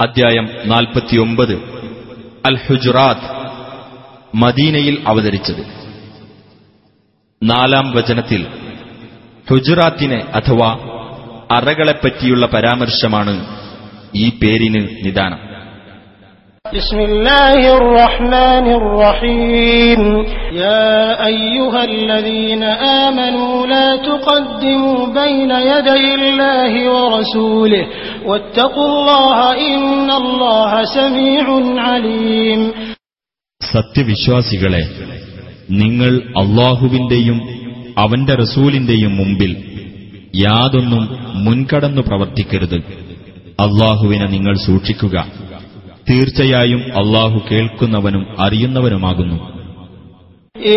അധ്യായം നാൽപ്പത്തിയൊമ്പത്. അൽ ഹുജുറാത്ത് മദീനയിൽ അവതരിച്ചത്. നാലാം വചനത്തിൽ ഹുജുറാത്തിനെ അഥവാ അറകളെപ്പറ്റിയുള്ള പരാമർശമാണ് ഈ പേരിന് നിദാനം. بسم الله الرحمن الرحيم يا أيها الذين آمنوا لا تقدموا بين يدي الله ورسوله واتقوا الله إن الله سميع عليم സത്യവിശ്വാസികളെ നിങ്ങൾ അള്ളാഹുവിന്റെയും അവന്റെ റസൂലിന്റെയും മുമ്പിൽ യാതൊന്നും മുൻകടന്നു പ്രവർത്തിക്കരുത് അള്ളാഹുവിനെ നിങ്ങൾ സൂക്ഷിക്കുക തീർച്ചയായും അള്ളാഹു കേൾക്കുന്നവനും അറിയുന്നവനുമാകുന്നു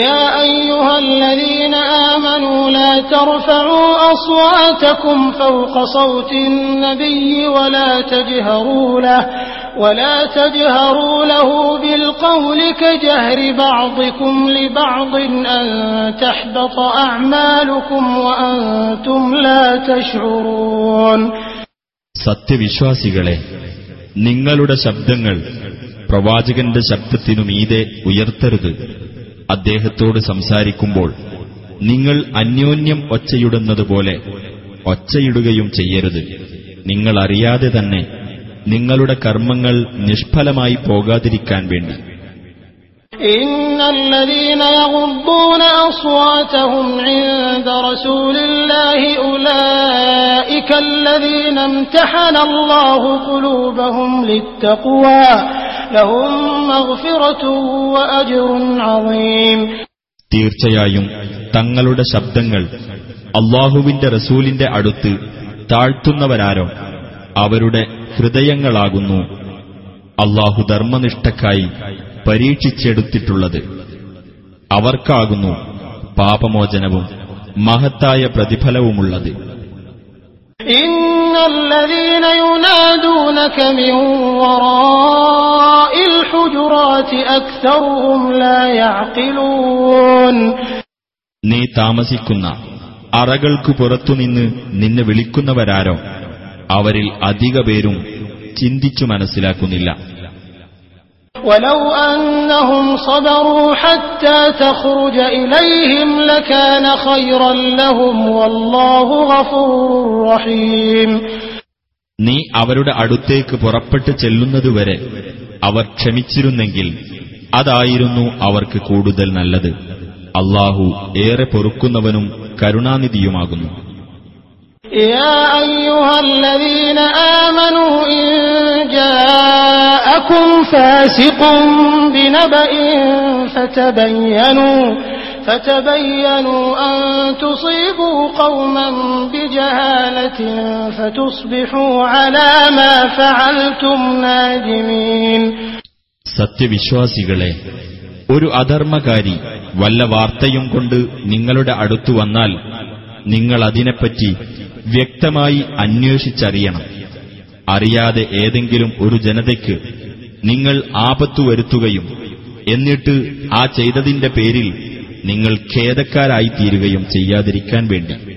يا أيها الذين آمنوا لا ترفعوا أصواتكم فوق صوت النبي ولا تجهروا له ولا تجهروا له بالقول كجهر بعضكم لبعض أن تحبط أعمالكم وأنتم لا تشعرون സത്യവിശ്വാസികളെ നിങ്ങളുടെ ശബ്ദങ്ങൾ പ്രവാചകന്റെ ശബ്ദത്തിനു മീതെ ഉയർത്തരുത്. അദ്ദേഹത്തോട് സംസാരിക്കുമ്പോൾ നിങ്ങൾ അന്യോന്യം ഒച്ചയിടുന്നതുപോലെ ഒച്ചയിടുകയും ചെയ്യരുത്. നിങ്ങളറിയാതെ തന്നെ നിങ്ങളുടെ കർമ്മങ്ങൾ നിഷ്ഫലമായി പോകാതിരിക്കാൻ വേണ്ടി. إن الذين يغضون أصواتهم عند رسول الله أولئك الذين امتحن الله قلوبهم للتقوى لهم مغفرة وأجر عظيم തീർച്ചയായും തങ്ങളുടെ ശബ്ദങ്ങൾ അള്ളാഹുവിന്റെ റസൂലിന്റെ അടുത്ത് താഴ്ത്തുന്നവരാരോ അവരുടെ ഹൃദയങ്ങളാകുന്നു അള്ളാഹു ധർമ്മനിഷ്ഠക്കായി പരീക്ഷിച്ചെടുത്തിട്ടുള്ളത്. അവർക്കാകുന്നു പാപമോചനവും മഹത്തായ പ്രതിഫലവുമുള്ളത്. നീ താമസിക്കുന്ന അറകൾക്കു പുറത്തുനിന്ന് നിന്നെ വിളിക്കുന്നവരാരോ? അവരിൽ അധിക പേരും ചിന്തിച്ചു മനസ്സിലാക്കുന്നില്ല. ولو أنهم صبروا حتى تخرج إليهم لكان خيرا لهم والله غفور رحيم നീ അവരുടെ അടുത്തേക്ക് പുറപ്പെട്ട് ചെല്ലുന്നതുവരെ അവർ ക്ഷമിച്ചിരുന്നെങ്കിൽ അതായിരുന്നു അവർക്ക് കൂടുതൽ നല്ലത് അള്ളാഹു ഏറെ പൊറുക്കുന്നവനും കരുണാനിധിയുമാകുന്നു يا أيها الذين آمنوا إن جاءكم فاسق بنبأ فتبينوا فتبينوا أن تصيبوا قوما بجهالة فتصبحوا على ما فعلتم نادمين സത്യവിശ്വാസികളെ ഒരു അധർമ്മകാരി വല്ല വാർത്തയും കൊണ്ട് നിങ്ങളുടെ അടുത്തു വന്നാൽ നിങ്ങൾ അതിനെപ്പറ്റി വ്യക്തമായി അന്വേഷിച്ചറിയണം. അറിയാതെ ഏതെങ്കിലും ഒരു ജനതയ്ക്ക് നിങ്ങൾ ആപത്തു വരുത്തുകയും എന്നിട്ട് ആ ചെയ്തതിന്റെ പേരിൽ നിങ്ങൾ ഖേദക്കാരായിത്തീരുകയും ചെയ്യാതിരിക്കാൻ വേണ്ടി.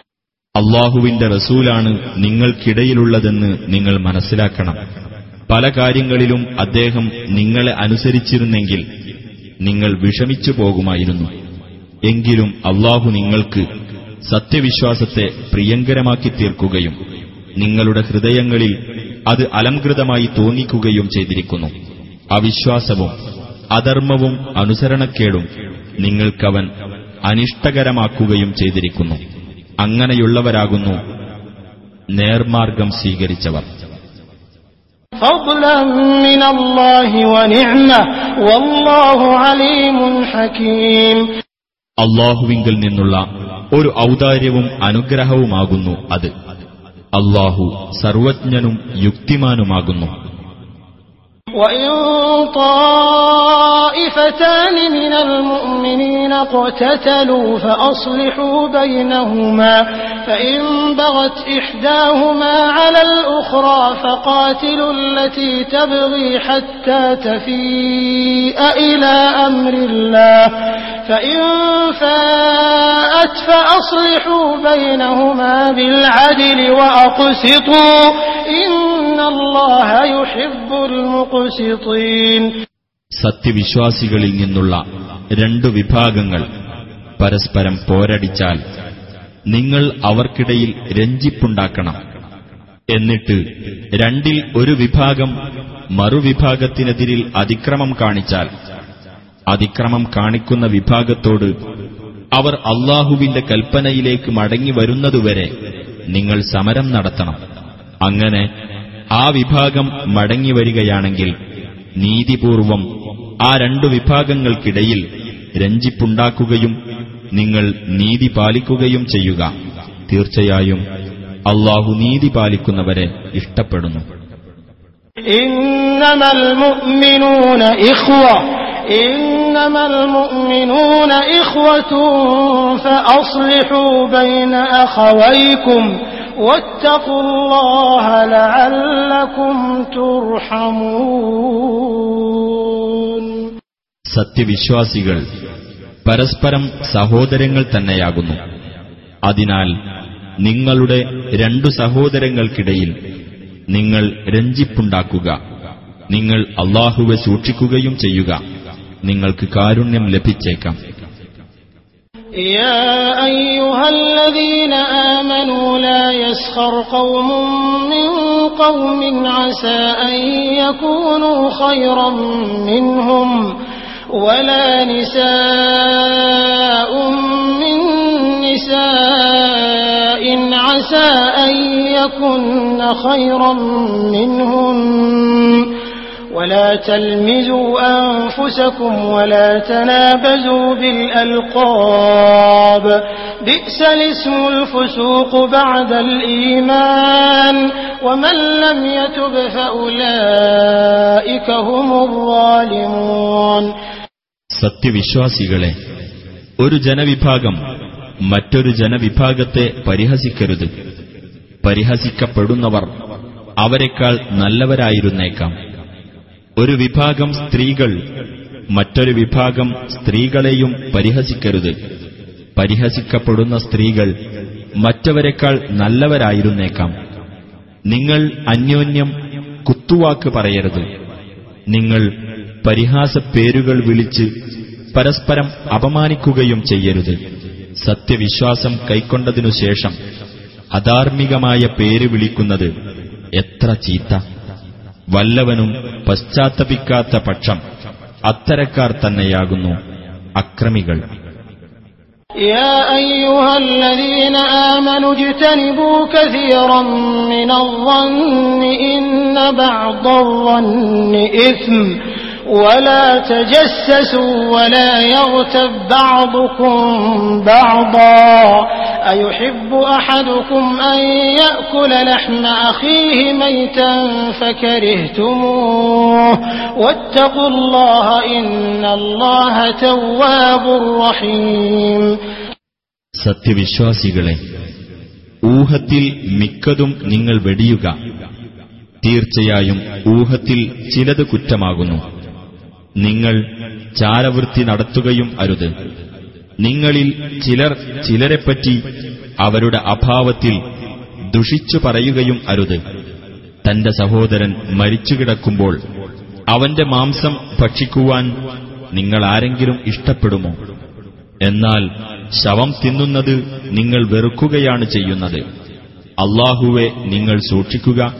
അള്ളാഹുവിന്റെ റസൂലാണ് നിങ്ങൾക്കിടയിലുള്ളതെന്ന് നിങ്ങൾ മനസ്സിലാക്കണം. പല കാര്യങ്ങളിലും അദ്ദേഹം നിങ്ങളെ അനുസരിച്ചിരുന്നെങ്കിൽ നിങ്ങൾ വിഷമിച്ചു പോകുമായിരുന്നു. എങ്കിലും അള്ളാഹു നിങ്ങൾക്ക് സത്യവിശ്വാസത്തെ പ്രിയങ്കരമാക്കി തീർക്കുകയും നിങ്ങളുടെ ഹൃദയങ്ങളിൽ അത് അലംകൃതമായി തോന്നിക്കുകയും ചെയ്തിരിക്കുന്നു. അവിശ്വാസവും അധർമ്മവും അനുസരണക്കേടും നിങ്ങൾക്കവൻ അനിഷ്ടകരമാക്കുകയും ചെയ്തിരിക്കുന്നു. അങ്ങനെയുള്ളവരാകുന്നു. നേർമാർഗം സ്വീകരിച്ചവർ. അള്ളാഹുവിങ്കിൽ നിന്നുള്ള ഒരു ഔദാര്യവും അനുഗ്രഹവുമാകുന്നു അത്. അള്ളാഹു സർവജ്ഞനും യുക്തിമാനുമാകുന്നു. وإن طائفتان من المؤمنين اقتتلوا فأصلحوا بينهما فإن بغت إحداهما على الأخرى فقاتلوا التي تبغي حتى تفيء إلى أمر الله. فإن فاءت فأصلحوا بينهما بالعدل وأقسطوا إن الله يحب المقسطين സത്യവിശ്വാസികളിൽ നിന്നുള്ള രണ്ടു വിഭാഗങ്ങൾ പരസ്പരം പോരടിച്ചാൽ നിങ്ങൾ അവർക്കിടയിൽ രഞ്ജിപ്പുണ്ടാക്കണം എന്നിട്ട് രണ്ടിൽ ഒരു വിഭാഗം മറുവിഭാഗത്തിനെതിരിൽ അതിക്രമം കാണിച്ചാൽ അതിക്രമം കാണിക്കുന്ന വിഭാഗത്തോട് അവർ അള്ളാഹുവിന്റെ കൽപ്പനയിലേക്ക് മടങ്ങി വരുന്നതുവരെ നിങ്ങൾ സമരം നടത്തണം. അങ്ങനെ ആ വിഭാഗം മടങ്ങി വരികയാണെങ്കിൽ നീതിപൂർവം ആ രണ്ടു വിഭാഗങ്ങൾക്കിടയിൽ രഞ്ജിപ്പുണ്ടാക്കുകയും നിങ്ങൾ നീതി പാലിക്കുകയും ചെയ്യുക. തീർച്ചയായും അള്ളാഹു നീതി പാലിക്കുന്നവരെ ഇഷ്ടപ്പെടുന്നു. إنما المؤمنون إخوة فأصلحوا بين أخويكم واتقوا الله لعلكم ترحمون സത്യവിശ്വാസികൾ പരസ്പരം സഹോദരങ്ങൾ തന്നെയാകുന്നു അതിനാൽ നിങ്ങളുടെ രണ്ടു സഹോദരങ്ങൾക്കിടയിൽ നിങ്ങൾ രഞ്ജിപ്പുണ്ടാക്കുക നിങ്ങൾ അള്ളാഹുവെ സൂക്ഷിക്കുകയും ചെയ്യുക നിങ്ങൾക്ക് കാരുണ്യം ലഭിച്ചേക്കാം يا أيها الذين آمنوا لا يسخر قوم من قوم عسى أن يكونوا خيرا منهم ولا نساء من نساء عسى أن يكن خيرا منهن ولا تلمزوا أنفسكم ولا تنابزوا بالألقاب بئس الاسم الفسوق بعد الإيمان ومن لم يتب فأولئك هم الظالمون സത്യവിശ്വാസികളെ ഒരു ജനവിഭാഗം മറ്റൊരു ജനവിഭാഗത്തെ പരിഹസിക്കരുത് പരിഹസിക്കപ്പെടുന്നവർ അവരെക്കാൾ നല്ലവരായിരുന്നേക്കാം ഒരു വിഭാഗം സ്ത്രീകൾ മറ്റൊരു വിഭാഗം സ്ത്രീകളെയും പരിഹസിക്കരുത്. പരിഹസിക്കപ്പെടുന്ന സ്ത്രീകൾ മറ്റവരെക്കാൾ നല്ലവരായിരുന്നേക്കാം. നിങ്ങൾ അന്യോന്യം കുത്തുവാക്ക് പറയരുത്. നിങ്ങൾ പരിഹാസ പേരുകൾ വിളിച്ച് പരസ്പരം അപമാനിക്കുകയും ചെയ്യരുത്. സത്യവിശ്വാസം കൈക്കൊണ്ടതിനുശേഷം അധാർമികമായ പേര് വിളിക്കുന്നത് എത്ര ചീത്ത. വല്ലവനും പശ്ചാത്തപിക്കാത്ത പക്ഷം അത്തരക്കാർ തന്നെയാകുന്നു അക്രമികൾ يا أيها الذين آمنوا اجتنبوا كثيرا من الظن إن بعض الظن إثم ولا تجسسوا ولا يغتب بعضكم بعضا أيحب أحدكم أن يأكل لحم أخيه ميتا فكرهتموه واتقوا الله إن الله تواب رحيم സത്യവിശ്വാസികളെ ഊഹത്തിൽ മിക്കതും നിങ്ങൾ വെടിയുക തീർച്ചയായും ഊഹത്തിൽ ചിലത് കുറ്റമാകുന്നു നിങ്ങൾ ചാരവൃത്തി നടത്തുകയും അരുത്. നിങ്ങളിൽ ചിലർ ചിലരെപ്പറ്റി അവരുടെ അഭാവത്തിൽ ദുഷിച്ചു പറയുകയും അരുത്. തന്റെ സഹോദരൻ മരിച്ചുകിടക്കുമ്പോൾ അവന്റെ മാംസം ഭക്ഷിക്കുവാൻ നിങ്ങൾ ആരെങ്കിലും ഇഷ്ടപ്പെടുമോ? എന്നാൽ ശവം തിന്നുന്നത് നിങ്ങൾ വെറുക്കുകയാണ് ചെയ്യുന്നത്. അള്ളാഹുവെ നിങ്ങൾ സൂക്ഷിക്കുക.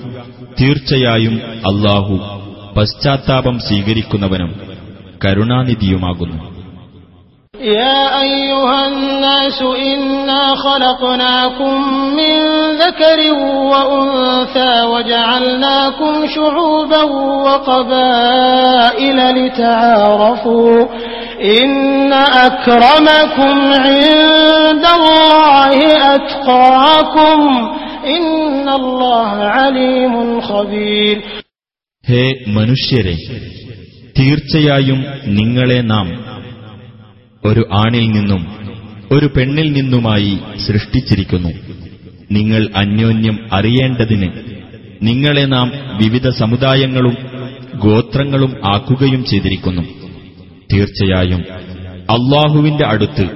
തീർച്ചയായും അള്ളാഹു പശ്ചാത്താപം സ്വീകരിക്കുന്നവനും കരുണാനിധിയുമാകുന്നു يا أيها الناس إنا خلقناكم من ذكر وأنثى وجعلناكم شعوبا وقبائل لتعارفوا إن أكرمكم عند الله أتقاكم إن الله عليم خبير ഹേ മനുഷ്യരെ തീർച്ചയായും നിങ്ങളെ നാം ഒരു ആണിൽ നിന്നും ഒരു പെണ്ണിൽ നിന്നുമായി സൃഷ്ടിച്ചിരിക്കുന്നു. നിങ്ങൾ അന്യോന്യം അറിയേണ്ടതിന് നിങ്ങളെ നാം വിവിധ സമുദായങ്ങളും ഗോത്രങ്ങളും ആക്കുകയും ചെയ്തിരിക്കുന്നു. തീർച്ചയായും അള്ളാഹുവിന്റെ അടുത്ത്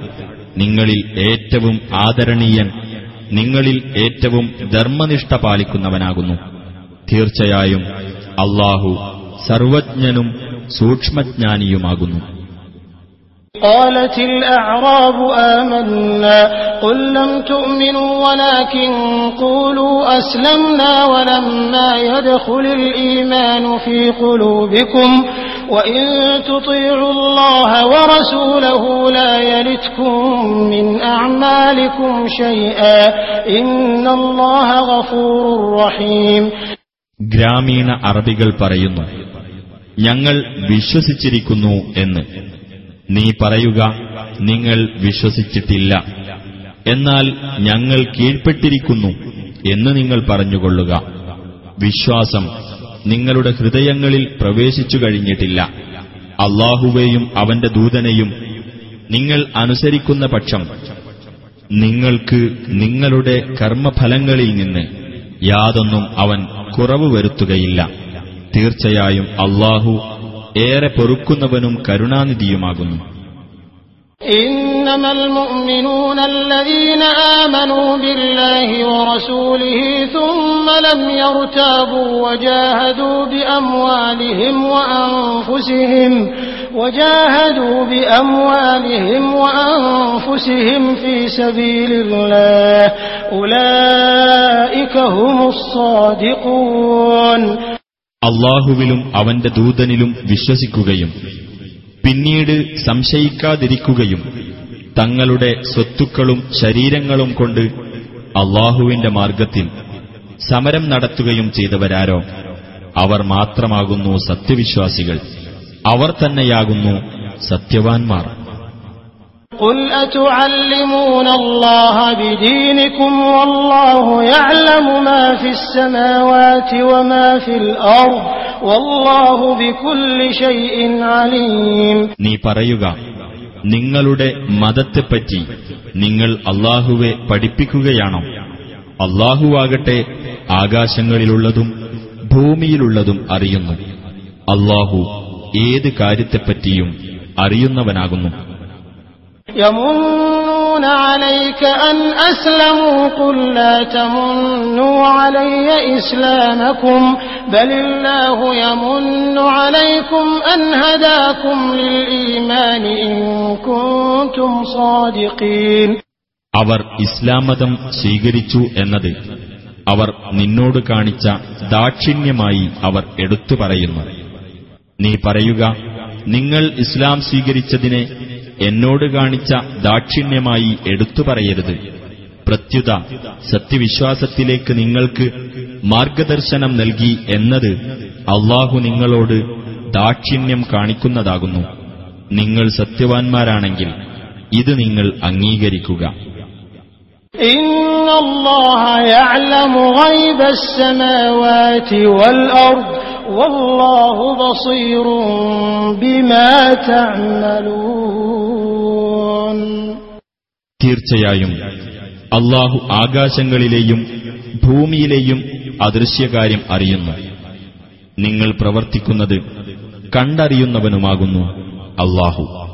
നിങ്ങളിൽ ഏറ്റവും ആദരണീയൻ നിങ്ങളിൽ ഏറ്റവും ധർമ്മനിഷ്ഠ പാലിക്കുന്നവനാകുന്നു. തീർച്ചയായും അള്ളാഹു സർവജ്ഞനും സൂക്ഷ്മജ്ഞാനിയുമാകുന്നു قالت الأعراب آمنا قل لم تؤمنوا ولكن قولوا أسلمنا ولما يدخل الإيمان في قلوبكم وإن تطيعوا الله ورسوله لا يلتكم من أعمالكم شيئا إن الله غفور رحيم ഗ്രാമീണ അറബികൾ പറയുന്നു ഞങ്ങൾ വിശ്വസിച്ചിരിക്കുന്നു എന്ന്. നീ പറയുക നിങ്ങൾ വിശ്വസിച്ചിട്ടില്ല. എന്നാൽ ഞങ്ങൾ കീഴ്പ്പെട്ടിരിക്കുന്നു എന്ന് നിങ്ങൾ പറഞ്ഞുകൊള്ളുക. വിശ്വാസം നിങ്ങളുടെ ഹൃദയങ്ങളിൽ പ്രവേശിച്ചു കഴിഞ്ഞിട്ടില്ല. അള്ളാഹുവേയും അവന്റെ ദൂതനെയും നിങ്ങൾ അനുസരിക്കുന്ന പക്ഷം നിങ്ങൾക്ക് നിങ്ങളുടെ കർമ്മഫലങ്ങളിൽ നിന്ന് യാതൊന്നും അവൻ കുറവ് വരുത്തുകയില്ല തീർച്ചയായും അള്ളാഹു ഏറെ പൊറുക്കുന്നവനും കരുണാനിധിയുമാകുന്നു إنما المؤمنون الذين آمنوا بالله ورسوله ثم لم يرتابوا وجاهدوا بأموالهم وأنفسهم وجاهدوا بأموالهم وأنفسهم في سبيل الله أولئك هم الصادقون അള്ളാഹുവിലും അവന്റെ ദൂതനിലും വിശ്വസിക്കുകയും പിന്നീട് സംശയിക്കാതിരിക്കുകയും തങ്ങളുടെ സ്വത്തുക്കളും ശരീരങ്ങളും കൊണ്ട് അള്ളാഹുവിന്റെ മാർഗത്തിൽ സമരം നടത്തുകയും ചെയ്തവരാരോ അവർ മാത്രമാകുന്നു സത്യവിശ്വാസികൾ അവർ തന്നെയാകുന്നു സത്യവാൻമാർ قل أتعلمون الله بدينكم والله يعلم ما في السماوات وما في الأرض والله بكل شيء عليم നീ പറയുക നിങ്ങളുടെ മതത്തെപ്പറ്റി നിങ്ങൾ അള്ളാഹുവെ പഠിപ്പിക്കുകയാണോ അള്ളാഹുവാകട്ടെ ആകാശങ്ങളിലുള്ളതും ഭൂമിയിലുള്ളതും അറിയുന്നു അള്ളാഹു ഏത് കാര്യത്തെപ്പറ്റിയും അറിയുന്നവനാകുന്നു يمنون عليك أن أسلموا قل لا تمنوا علي إسلامكم بل الله يمن عليكم أن هداكم للإيمان إن كنتم صادقين അവർ ഇസ്ലാം മതം സ്വീകരിച്ചു എന്നത് അവർ നിന്നോട് കാണിച്ച ദാക്ഷിണ്യമായി അവർ എടുത്തു പറയുന്നു നീ പറയുക നിങ്ങൾ ഇസ്ലാം സ്വീകരിച്ചതിനെ എന്നോട് കാണിച്ച ദാക്ഷിണ്യമായി എടുത്തു പറയരുത്. പ്രത്യുത സത്യവിശ്വാസത്തിലേക്ക് നിങ്ങൾക്ക് മാർഗദർശനം നൽകി എന്നത് അള്ളാഹു നിങ്ങളോട് ദാക്ഷിണ്യം കാണിക്കുന്നതാകുന്നു. നിങ്ങൾ സത്യവാൻമാരാണെങ്കിൽ ഇത് നിങ്ങൾ അംഗീകരിക്കുക. ഇന്നല്ലാഹ യഅലമു ഗൈബ അസ്സമാവാതി വൽ അർദ് തീർച്ചയായും അള്ളാഹു ആകാശങ്ങളിലെയും ഭൂമിയിലെയും അദൃശ്യകാര്യം അറിയുന്നു. നിങ്ങൾ പ്രവർത്തിക്കുന്നത് കണ്ടറിയുന്നവനുമാകുന്നു അള്ളാഹു